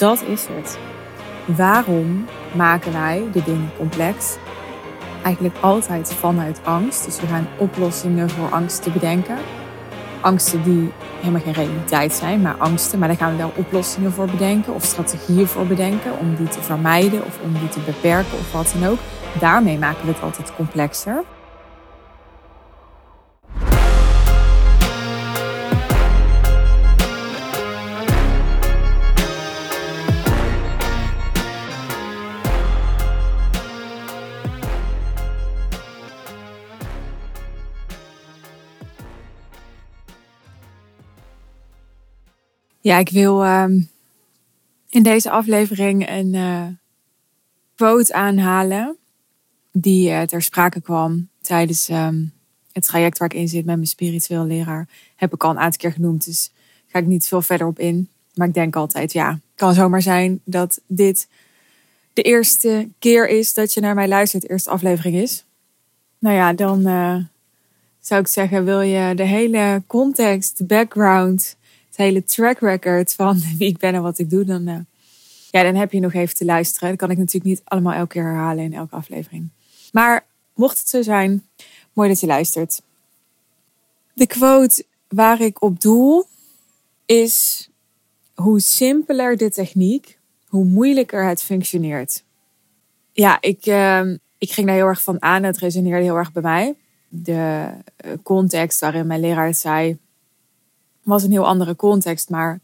Dat is het. Waarom maken wij de dingen complex? Eigenlijk altijd vanuit angst. Dus we gaan oplossingen voor angsten bedenken. Angsten die helemaal geen realiteit zijn, maar angsten. Maar daar gaan we wel oplossingen voor bedenken of strategieën voor bedenken om die te vermijden of om die te beperken of wat dan ook. Daarmee maken we het altijd complexer. Ja, ik wil um, in deze aflevering een uh, quote aanhalen die uh, ter sprake kwam tijdens um, het traject waar ik in zit met mijn spiritueel leraar. Heb ik al een aantal keer genoemd, dus ga ik niet veel verder op in. Maar ik denk altijd, ja, het kan zomaar zijn dat dit de eerste keer is dat je naar mij luistert, de eerste aflevering is. Nou ja, dan uh, zou ik zeggen, wil je de hele context, de background hele track record van wie ik ben en wat ik doe, dan, uh, ja, dan heb je nog even te luisteren. Dat kan ik natuurlijk niet allemaal elke keer herhalen in elke aflevering. Maar mocht het zo zijn, mooi dat je luistert. De quote waar ik op doel is: hoe simpeler de techniek, hoe moeilijker het functioneert. Ja, ik, uh, ik ging daar heel erg van aan. Het resoneerde heel erg bij mij. De eh, context waarin mijn leraar zei, was een heel andere context. Maar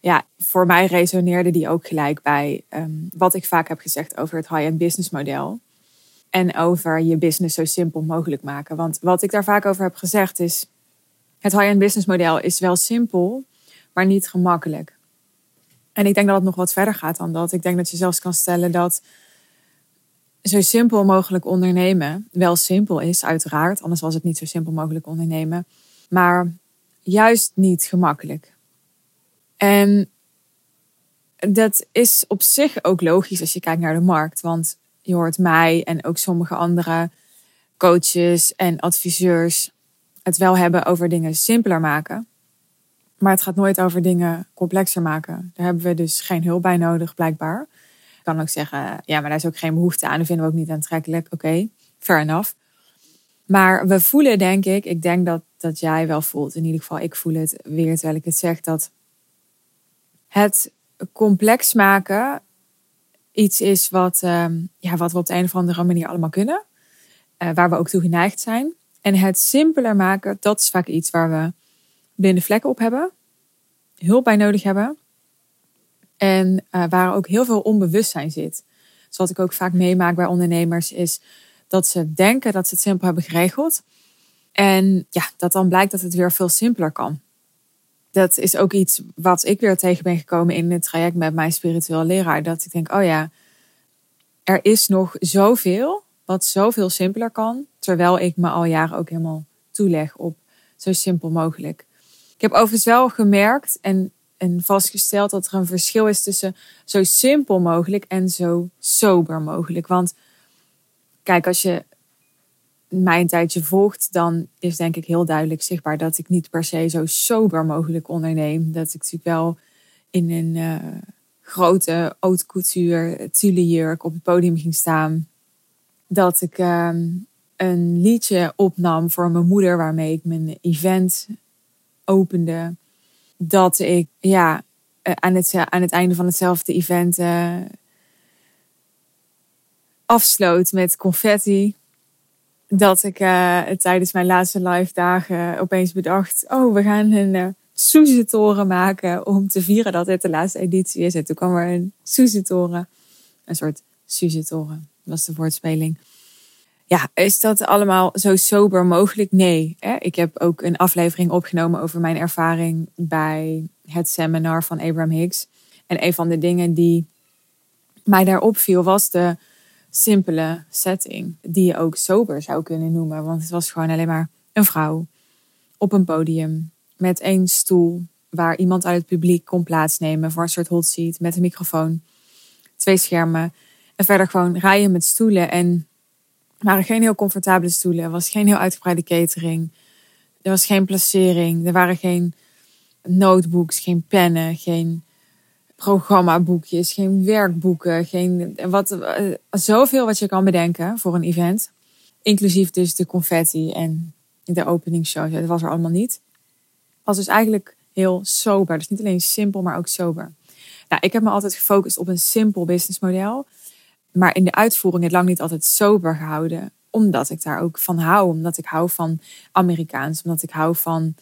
ja, voor mij resoneerde die ook gelijk bij ehm, wat ik vaak heb gezegd over het high-end business model. En over je business zo simpel mogelijk maken. Want wat ik daar vaak over heb gezegd is: het high-end business model is wel simpel, maar niet gemakkelijk. En ik denk dat het nog wat verder gaat dan dat. Ik denk dat je zelfs kan stellen dat zo simpel mogelijk ondernemen wel simpel is, uiteraard. Anders was het niet zo simpel mogelijk ondernemen. Maar juist niet gemakkelijk. En dat is op zich ook logisch als je kijkt naar de markt. Want je hoort mij en ook sommige andere coaches en adviseurs het wel hebben over dingen simpeler maken. Maar het gaat nooit over dingen complexer maken. Daar hebben we dus geen hulp bij nodig, blijkbaar. Ik kan ook zeggen, ja, maar daar is ook geen behoefte aan. Dat vinden we ook niet aantrekkelijk. Oké, okay, fair enough. Maar we voelen, denk ik, ik denk dat, dat jij wel voelt, in ieder geval ik voel het weer terwijl ik het zeg, dat het complex maken iets is wat, ehm, ja, wat we op de een of andere manier allemaal kunnen, uh, waar we ook toe geneigd zijn. En het simpeler maken, dat is vaak iets waar we blinde vlekken op hebben, hulp bij nodig hebben en uh, waar ook heel veel onbewustzijn zit. Dus wat ik ook vaak meemaak bij ondernemers is dat ze denken dat ze het simpel hebben geregeld. En ja, dat dan blijkt dat het weer veel simpeler kan. Dat is ook iets wat ik weer tegen ben gekomen in het traject met mijn spiritueel leraar. Dat ik denk, oh ja, er is nog zoveel wat zoveel simpeler kan. Terwijl ik me al jaren ook helemaal toeleg op zo simpel mogelijk. Ik heb overigens wel gemerkt en, en vastgesteld dat er een verschil is tussen zo simpel mogelijk en zo sober mogelijk. Want kijk, als je mij een tijdje volgt, dan is denk ik heel duidelijk zichtbaar dat ik niet per se zo sober mogelijk onderneem. Dat ik natuurlijk wel in een uh, grote haute couture tulle jurk op het podium ging staan. Dat ik uh, een liedje opnam voor mijn moeder waarmee ik mijn event opende. Dat ik ja, eh, aan, het, aan het einde van hetzelfde event uh, afsloot met confetti. Dat ik uh, tijdens mijn laatste live dagen opeens bedacht: oh, we gaan een uh, Suze-toren maken om te vieren dat dit de laatste editie is. En toen kwam er een Suze-toren, een soort Suze-toren, was de woordspeling. Ja, is dat allemaal zo sober mogelijk? Nee. Hè? Ik heb ook een aflevering opgenomen over mijn ervaring bij het seminar van Abraham Hicks. En een van de dingen die mij daar opviel was de simpele setting. Die je ook sober zou kunnen noemen. Want het was gewoon alleen maar een vrouw op een podium. Met één stoel waar iemand uit het publiek kon plaatsnemen voor een soort hot seat met een microfoon. Twee schermen. En verder gewoon rijen met stoelen. En waren geen heel comfortabele stoelen. Er was geen heel uitgebreide catering. Er was geen placering. Er waren geen notebooks, geen pennen, geen programmaboekjes, geen werkboeken, geen wat, uh, zoveel wat je kan bedenken voor een event. Inclusief dus de confetti en de openingsshow. Dat was er allemaal niet. Was dus eigenlijk heel sober. Dus niet alleen simpel, maar ook sober. Nou, ik heb me altijd gefocust op een simpel businessmodel. Maar in de uitvoering het lang niet altijd sober gehouden. Omdat ik daar ook van hou. Omdat ik hou van Amerikaans. Omdat ik hou van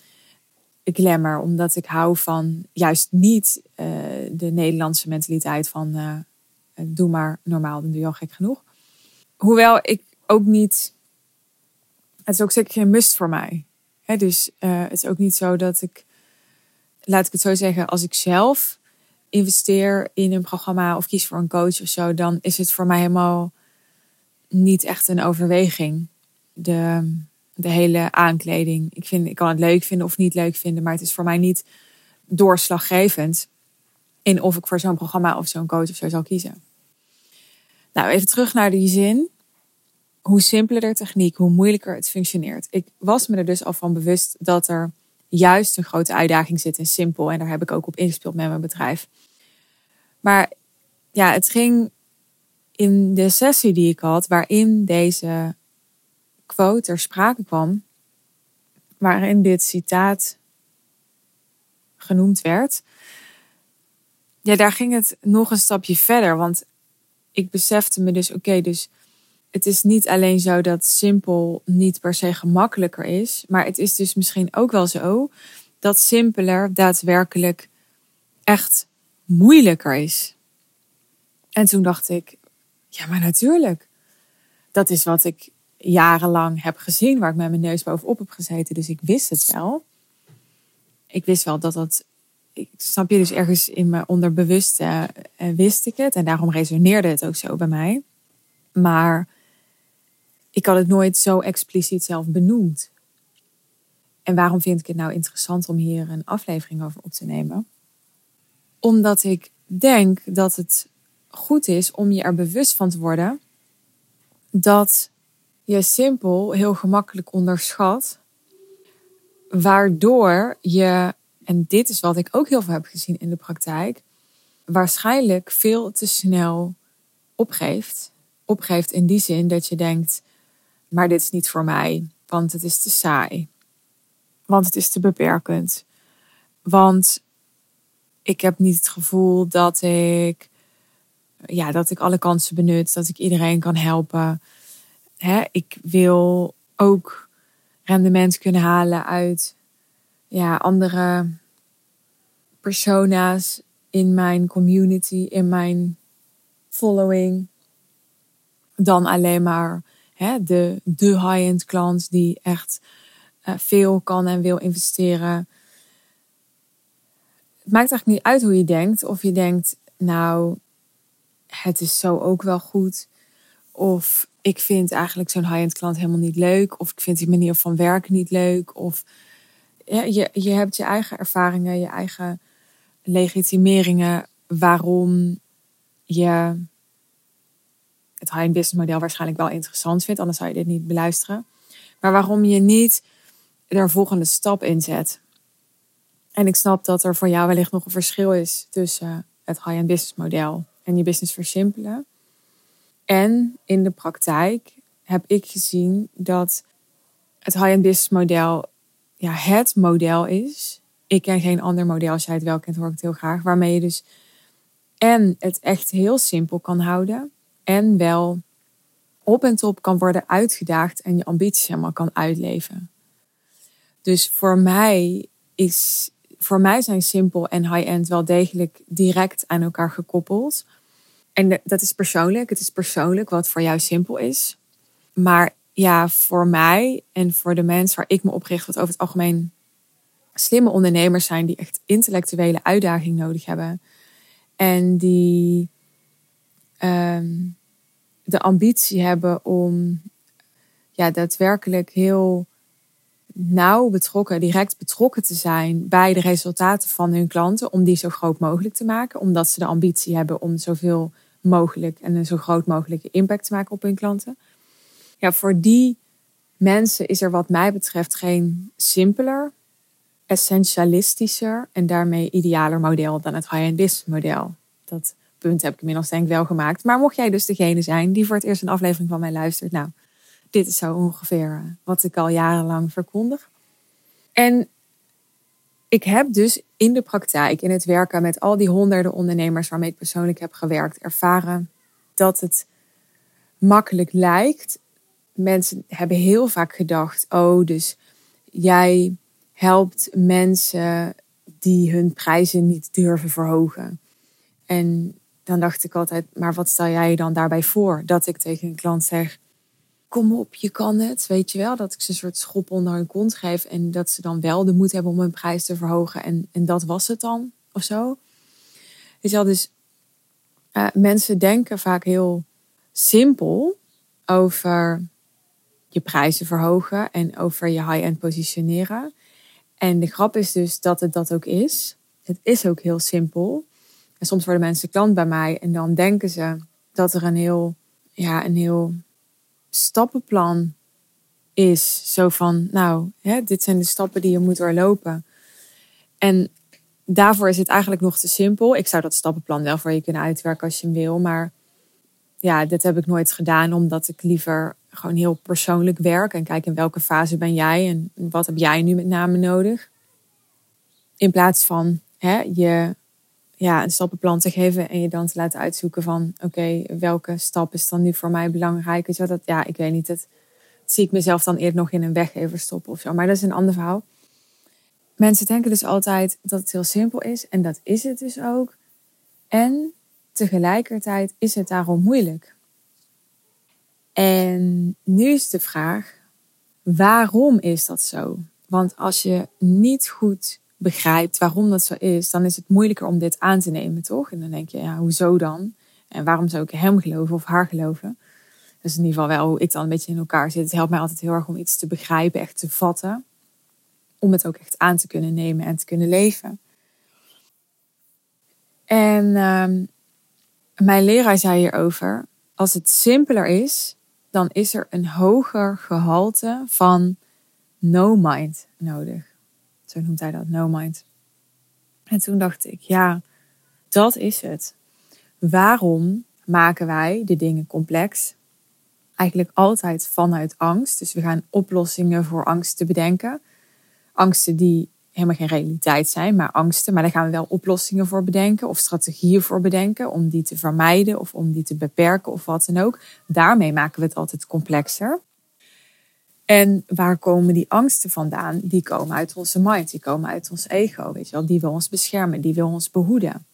glamour. Omdat ik hou van juist niet uh, de Nederlandse mentaliteit van... Uh, doe maar normaal, dan doe je al gek genoeg. Hoewel ik ook niet... Het is ook zeker geen must voor mij. dus uh, het is ook niet zo dat ik... Laat ik het zo zeggen, als ik zelf investeer in een programma of kies voor een coach of zo, dan is het voor mij helemaal niet echt een overweging. De, de hele aankleding. Ik, vind, ik kan het leuk vinden of niet leuk vinden, maar het is voor mij niet doorslaggevend in of ik voor zo'n programma of zo'n coach of zo zal kiezen. Nou, even terug naar die zin. Hoe simpeler de techniek, hoe moeilijker het functioneert. Ik was me er dus al van bewust dat er juist een grote uitdaging zit in simpel. En daar heb ik ook op ingespeeld met mijn bedrijf. Maar ja, het ging in de sessie die ik had, waarin deze quote ter sprake kwam, waarin dit citaat genoemd werd. Ja, daar ging het nog een stapje verder. Want ik besefte me dus, oké, dus het is niet alleen zo dat simpel niet per se gemakkelijker is, maar het is dus misschien ook wel zo dat simpeler daadwerkelijk echt moeilijker is. En toen dacht ik, ja, maar natuurlijk. Dat is wat ik jarenlang heb gezien, waar ik met mijn neus bovenop heb gezeten. Dus ik wist het wel. Ik wist wel dat dat. Ik snap je dus ergens in mijn onderbewuste uh, wist ik het. En daarom resoneerde het ook zo bij mij. Maar ik had het nooit zo expliciet zelf benoemd. En waarom vind ik het nou interessant om hier een aflevering over op te nemen? Omdat ik denk dat het goed is om je er bewust van te worden dat je simpel heel gemakkelijk onderschat, waardoor je, en dit is wat ik ook heel veel heb gezien in de praktijk, waarschijnlijk veel te snel opgeeft. Opgeeft in die zin dat je denkt, maar dit is niet voor mij, want het is te saai. Want het is te beperkend. Want ik heb niet het gevoel dat ik, ja, dat ik alle kansen benut, dat ik iedereen kan helpen. Hè, ik wil ook rendement kunnen halen uit ja, andere persona's in mijn community, in mijn following, dan alleen maar hè, de, de high-end klant die echt uh, veel kan en wil investeren. Het maakt eigenlijk niet uit hoe je denkt. Of je denkt, nou, het is zo ook wel goed. Of ik vind eigenlijk zo'n high-end klant helemaal niet leuk. Of ik vind die manier van werken niet leuk. Of je, je hebt je eigen ervaringen, je eigen legitimeringen waarom je het high-end business model waarschijnlijk wel interessant vindt. Anders zou je dit niet beluisteren. Maar waarom je niet er volgende stap in zet. En ik snap dat er voor jou wellicht nog een verschil is tussen het high-end business model en je business versimpelen. En in de praktijk heb ik gezien dat het high-end business model ja, het model is. Ik ken geen ander model. Als jij het wel kent, hoor ik het heel graag. Waarmee je dus en het echt heel simpel kan houden. En wel op en top kan worden uitgedaagd en je ambities helemaal kan uitleven. Dus voor mij is, voor mij zijn simpel en high-end wel degelijk direct aan elkaar gekoppeld. En dat is persoonlijk. Het is persoonlijk wat voor jou simpel is. Maar ja, voor mij en voor de mensen waar ik me op richt, wat over het algemeen slimme ondernemers zijn die echt intellectuele uitdaging nodig hebben. En die ehm, de ambitie hebben om ja, daadwerkelijk heel nauw betrokken, direct betrokken te zijn bij de resultaten van hun klanten, om die zo groot mogelijk te maken, omdat ze de ambitie hebben om zoveel mogelijk en een zo groot mogelijke impact te maken op hun klanten. Ja, voor die mensen is er wat mij betreft geen simpeler essentialistischer en daarmee idealer model dan het high-end business model. Dat punt heb ik inmiddels denk ik wel gemaakt. Maar mocht jij dus degene zijn die voor het eerst een aflevering van mij luistert, nou, dit is zo ongeveer eh, wat ik al jarenlang verkondig. En ik heb dus in de praktijk, in het werken met al die honderden ondernemers waarmee ik persoonlijk heb gewerkt, ervaren dat het makkelijk lijkt. Mensen hebben heel vaak gedacht: oh, dus jij helpt mensen die hun prijzen niet durven verhogen. En dan dacht ik altijd: maar wat stel jij dan daarbij voor? Dat ik tegen een klant zeg: kom op, je kan het. Weet je wel, dat ik ze een soort schop onder hun kont geef. En dat ze dan wel de moed hebben om hun prijs te verhogen. En, en dat was het dan, of zo. Weet je dus uh, mensen denken vaak heel simpel over je prijzen verhogen en over je high-end positioneren. En de grap is dus dat het dat ook is. Het is ook heel simpel. En soms worden mensen klant bij mij en dan denken ze dat er een heel, ja, een heel stappenplan is. Zo van, nou, hè, dit zijn de stappen die je moet doorlopen. En daarvoor is het eigenlijk nog te simpel. Ik zou dat stappenplan wel voor je kunnen uitwerken als je hem wil. Maar ja, dit heb ik nooit gedaan, omdat ik liever gewoon heel persoonlijk werk. En kijk in welke fase ben jij en wat heb jij nu met name nodig. In plaats van hè, je ja, een stappenplan te geven en je dan te laten uitzoeken van oké, welke stap is dan nu voor mij belangrijk? Weet dat, ja, ik weet niet. Het, zie ik mezelf dan eerder nog in een weggever stoppen of zo. Maar dat is een ander verhaal. Mensen denken dus altijd dat het heel simpel is en dat is het dus ook. En tegelijkertijd is het daarom moeilijk. En nu is de vraag, waarom is dat zo? Want als je niet goed begrijpt waarom dat zo is, dan is het moeilijker om dit aan te nemen, toch? En dan denk je, ja, hoezo dan? En waarom zou ik hem geloven of haar geloven? Dus in ieder geval wel hoe ik dan een beetje in elkaar zit. Het helpt mij altijd heel erg om iets te begrijpen, echt te vatten. Om het ook echt aan te kunnen nemen en te kunnen leven. En ehm, mijn leraar zei hierover, als het simpeler is, dan is er een hoger gehalte van no mind nodig. Zo noemt hij dat, no mind. En toen dacht ik, ja, dat is het. Waarom maken wij de dingen complex? Eigenlijk altijd vanuit angst. Dus we gaan oplossingen voor angsten bedenken. Angsten die helemaal geen realiteit zijn, maar angsten. Maar daar gaan we wel oplossingen voor bedenken of strategieën voor bedenken om die te vermijden of om die te beperken of wat dan ook. Daarmee maken we het altijd complexer. En waar komen die angsten vandaan? Die komen uit onze mind, die komen uit ons ego, weet je wel. Die wil ons beschermen, die wil ons behoeden.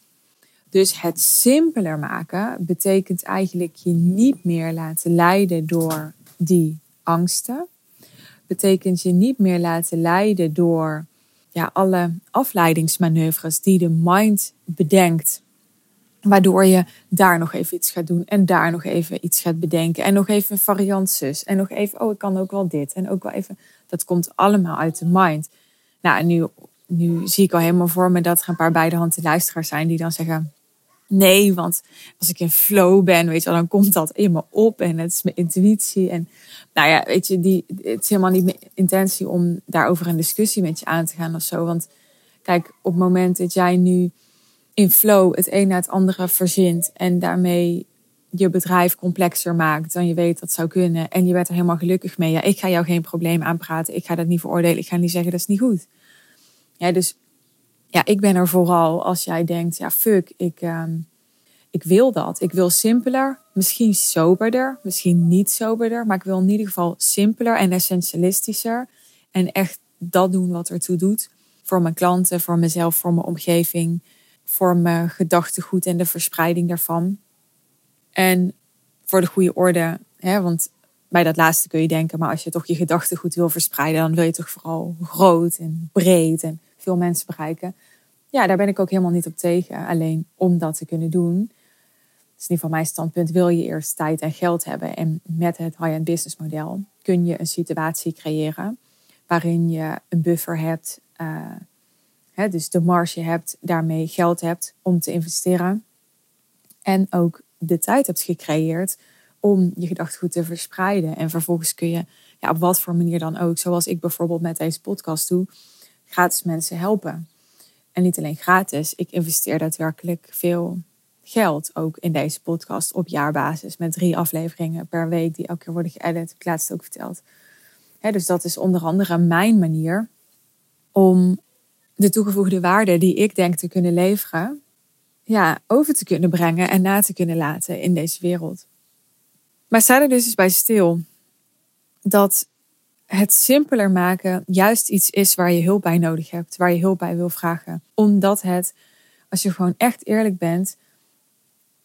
Dus het simpeler maken betekent eigenlijk je niet meer laten leiden door die angsten. Betekent je niet meer laten leiden door ja, alle afleidingsmanoeuvres die de mind bedenkt Waardoor je daar nog even iets gaat doen en daar nog even iets gaat bedenken. En nog even een variant zus. En nog even, oh, ik kan ook wel dit. En ook wel even, dat komt allemaal uit de mind. Nou, en nu, nu zie ik al helemaal voor me dat er een paar beide handen luisteraars zijn die dan zeggen... Nee, want als ik in flow ben, weet je wel, dan komt dat in me op. En het is mijn intuïtie. En nou ja, weet je, die, het is helemaal niet mijn intentie om daarover een discussie met je aan te gaan of zo. Want kijk, op het moment dat jij nu in flow het een na het andere verzint en daarmee je bedrijf complexer maakt dan je weet dat zou kunnen en je bent er helemaal gelukkig mee. Ja, ik ga jou geen probleem aanpraten. Ik ga dat niet veroordelen. Ik ga niet zeggen dat is niet goed. Ja, dus ja, ik ben er vooral als jij denkt, ja, fuck, ik, ehm, ik wil dat. Ik wil simpeler, misschien soberder, misschien niet soberder, maar ik wil in ieder geval simpeler en essentialistischer en echt dat doen wat ertoe doet voor mijn klanten, voor mezelf, voor mijn omgeving voor mijn gedachtegoed en de verspreiding daarvan. En voor de goede orde, hè, want bij dat laatste kun je denken, maar als je toch je gedachtegoed wil verspreiden, dan wil je toch vooral groot en breed en veel mensen bereiken. Ja, daar ben ik ook helemaal niet op tegen. Alleen om dat te kunnen doen, dus in ieder mijn standpunt, wil je eerst tijd en geld hebben. En met het high-end business model kun je een situatie creëren waarin je een buffer hebt. Uh, dus de marge hebt, daarmee geld hebt om te investeren. En ook de tijd hebt gecreëerd om je gedachtegoed te verspreiden. En vervolgens kun je ja, op wat voor manier dan ook, zoals ik bijvoorbeeld met deze podcast doe, gratis mensen helpen. En niet alleen gratis, ik investeer daadwerkelijk veel geld ook in deze podcast op jaarbasis. Met drie afleveringen per week die elke keer worden geëdit. Ik laatst ook verteld. dus dat is onder andere mijn manier om de toegevoegde waarde die ik denk te kunnen leveren, ja, over te kunnen brengen en na te kunnen laten in deze wereld. Maar sta er dus eens bij stil dat het simpeler maken juist iets is waar je hulp bij nodig hebt, waar je hulp bij wil vragen. Omdat het, als je gewoon echt eerlijk bent,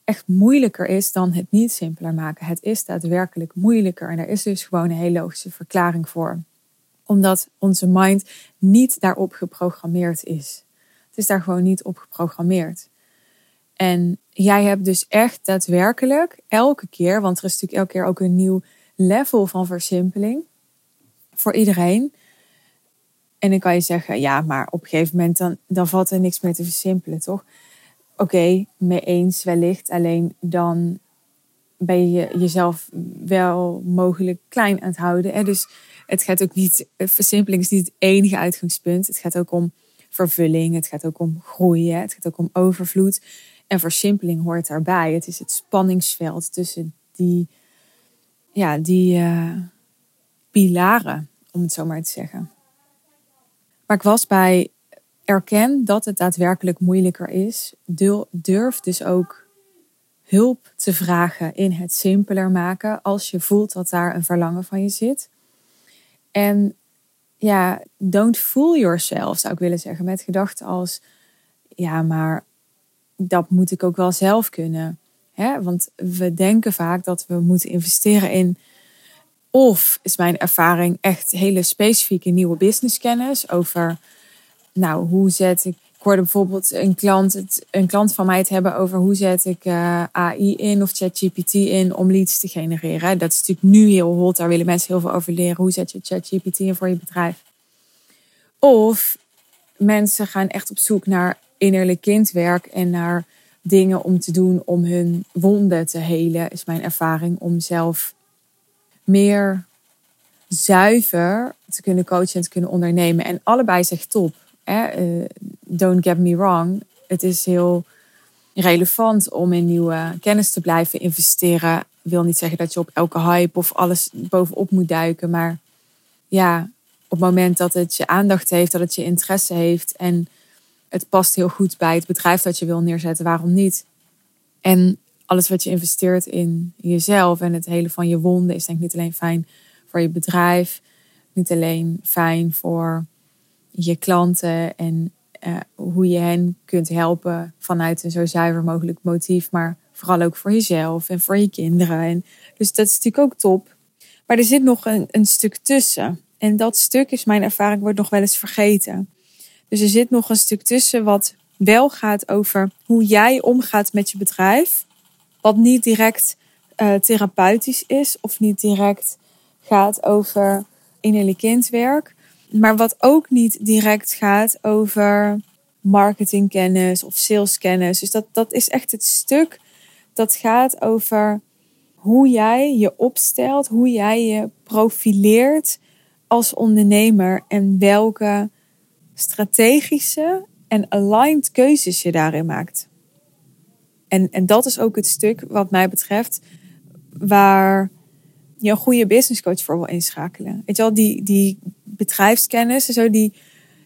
echt moeilijker is dan het niet simpeler maken. Het is daadwerkelijk moeilijker en er is dus gewoon een hele logische verklaring voor. Omdat onze mind niet daarop geprogrammeerd is. Het is daar gewoon niet op geprogrammeerd. En jij hebt dus echt daadwerkelijk elke keer, want er is natuurlijk elke keer ook een nieuw level van versimpeling voor iedereen. En dan kan je zeggen, ja, maar op een gegeven moment dan, dan valt er niks meer te versimpelen, toch? Oké, mee eens wellicht. Alleen dan ben je jezelf wel mogelijk klein aan het houden. Hè? Dus het gaat ook niet, versimpeling is niet het enige uitgangspunt. Het gaat ook om vervulling, het gaat ook om groeien, het gaat ook om overvloed. En versimpeling hoort daarbij. Het is het spanningsveld tussen die, ja, die uh, pilaren, om het zo maar te zeggen. Maar ik was bij erken dat het daadwerkelijk moeilijker is. Durf dus ook hulp te vragen in het simpeler maken als je voelt dat daar een verlangen van je zit. En ja, don't fool yourself zou ik willen zeggen met gedachten als ja, maar dat moet ik ook wel zelf kunnen. Hè? Want we denken vaak dat we moeten investeren in of is mijn ervaring echt hele specifieke nieuwe businesskennis over nou, hoe zet ik. Hoorde bijvoorbeeld een klant, een klant van mij het hebben over hoe zet ik eh, AI in of ChatGPT in om leads te genereren. Dat is natuurlijk nu heel hot, daar willen mensen heel veel over leren. Hoe zet je ChatGPT in voor je bedrijf? Of mensen gaan echt op zoek naar innerlijk kindwerk en naar dingen om te doen om hun wonden te helen, is mijn ervaring om zelf meer zuiver te kunnen coachen en te kunnen ondernemen. En allebei zegt top. Eh, don't get me wrong, het is heel relevant om in nieuwe kennis te blijven investeren. Wil niet zeggen dat je op elke hype of alles bovenop moet duiken, maar ja, op het moment dat het je aandacht heeft, dat het je interesse heeft en het past heel goed bij het bedrijf dat je wil neerzetten, waarom niet? En alles wat je investeert in jezelf en het hele van je wonden is denk ik niet alleen fijn voor je bedrijf, niet alleen fijn voor je klanten en uh, hoe je hen kunt helpen vanuit een zo zuiver mogelijk motief, maar vooral ook voor jezelf en voor je kinderen. En dus dat is natuurlijk ook top. Maar er zit nog een, een stuk tussen. En dat stuk is mijn ervaring, wordt nog wel eens vergeten. Dus er zit nog een stuk tussen wat wel gaat over hoe jij omgaat met je bedrijf. Wat niet direct uh, therapeutisch is of niet direct gaat over innerlijk kindwerk. Maar wat ook niet direct gaat over marketingkennis of saleskennis. Dus dat, dat is echt het stuk dat gaat over hoe jij je opstelt, hoe jij je profileert als ondernemer en welke strategische en aligned keuzes je daarin maakt. En, en dat is ook het stuk wat mij betreft waar je een goede business coach voor wil inschakelen. Weet je wel, die, die bedrijfskennis en zo, die,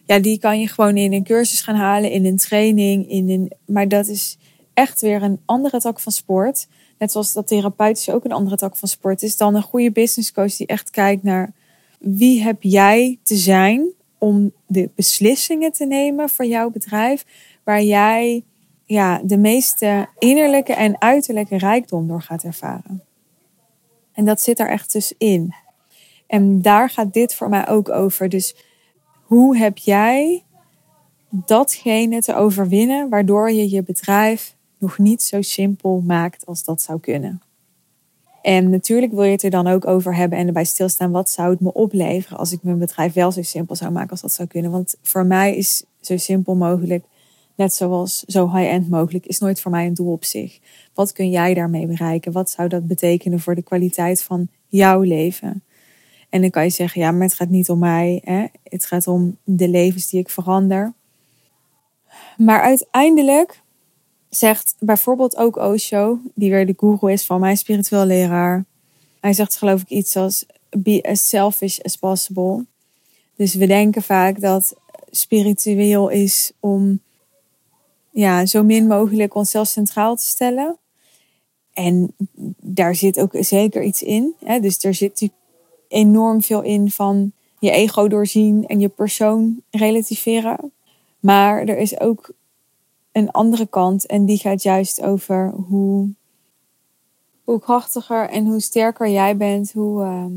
ja, die kan je gewoon in een cursus gaan halen, in een training. In een, maar dat is echt weer een andere tak van sport. Net zoals dat therapeutisch ook een andere tak van sport is. Dan een goede business coach die echt kijkt naar wie heb jij te zijn om de beslissingen te nemen voor jouw bedrijf. Waar jij ja, de meeste innerlijke en uiterlijke rijkdom door gaat ervaren. En dat zit er echt dus in. En daar gaat dit voor mij ook over. Dus hoe heb jij datgene te overwinnen waardoor je je bedrijf nog niet zo simpel maakt als dat zou kunnen? En natuurlijk wil je het er dan ook over hebben en erbij stilstaan. Wat zou het me opleveren als ik mijn bedrijf wel zo simpel zou maken als dat zou kunnen? Want voor mij is zo simpel mogelijk, net zoals zo high-end mogelijk, is nooit voor mij een doel op zich. Wat kun jij daarmee bereiken? Wat zou dat betekenen voor de kwaliteit van jouw leven? En dan kan je zeggen, ja, maar het gaat niet om mij. Hè? Het gaat om de levens die ik verander. Maar uiteindelijk zegt bijvoorbeeld ook Osho, die weer de guru is van mijn spiritueel leraar. Hij zegt geloof ik iets als be as selfish as possible. Dus we denken vaak dat spiritueel is om ja, zo min mogelijk onszelf centraal te stellen. En daar zit ook zeker iets in. Hè? Dus er zit enorm veel in van je ego doorzien en je persoon relativeren. Maar er is ook een andere kant en die gaat juist over hoe, hoe krachtiger en hoe sterker jij bent, hoe, ehm,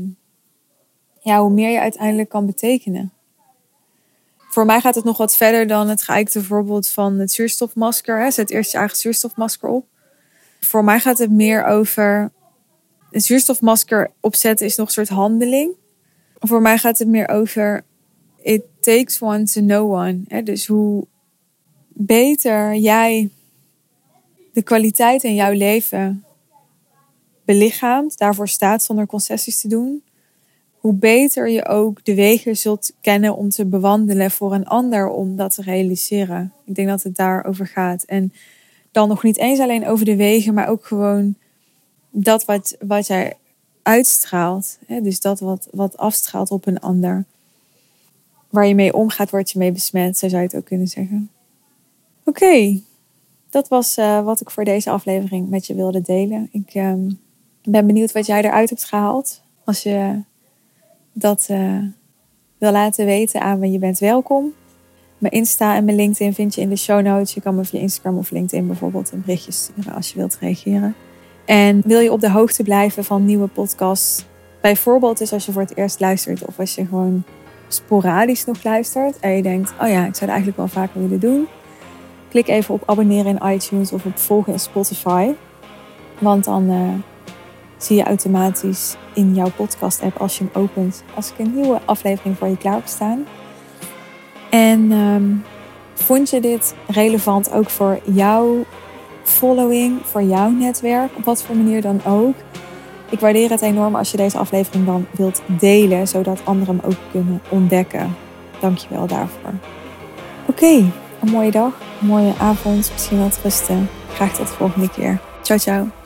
ja, hoe meer je uiteindelijk kan betekenen. Voor mij gaat het nog wat verder dan het geëikte voorbeeld van het zuurstofmasker. Hè. Zet eerst je eigen zuurstofmasker op. Voor mij gaat het meer over het zuurstofmasker opzetten is nog een soort handeling. Voor mij gaat het meer over it takes one to know one. Hè. Dus hoe beter jij de kwaliteit in jouw leven belichaamt, daarvoor staat zonder concessies te doen, hoe beter je ook de wegen zult kennen om te bewandelen voor een ander om dat te realiseren. Ik denk dat het daarover gaat. En dan nog niet eens alleen over de wegen, maar ook gewoon dat wat, wat jij uitstraalt. Dus dat wat, wat afstraalt op een ander. Waar je mee omgaat, word je mee besmet, zo zou je het ook kunnen zeggen. Oké, dat was uh, wat ik voor deze aflevering met je wilde delen. Ik um, ben benieuwd wat jij eruit hebt gehaald. Als je dat uh, wil laten weten aan me, je bent welkom. Mijn Insta en mijn LinkedIn vind je in de show notes. Je kan me via Instagram of LinkedIn bijvoorbeeld een berichtje sturen als je wilt reageren. En wil je op de hoogte blijven van nieuwe podcasts? Bijvoorbeeld dus als je voor het eerst luistert of als je gewoon sporadisch nog luistert en je denkt, oh ja, ik zou het eigenlijk wel vaker willen doen. Klik even op abonneren in iTunes of op volgen in Spotify. Want dan uh, zie je automatisch in jouw podcast app als je hem opent, als ik een nieuwe aflevering voor je klaar heb staan. En um, vond je dit relevant ook voor jouw following, voor jouw netwerk, op wat voor manier dan ook? Ik waardeer het enorm als je deze aflevering dan wilt delen, zodat anderen hem ook kunnen ontdekken. Dank je wel daarvoor. Oké, een mooie dag, een mooie avond, misschien wat rusten. Graag tot de volgende keer. Ciao, ciao.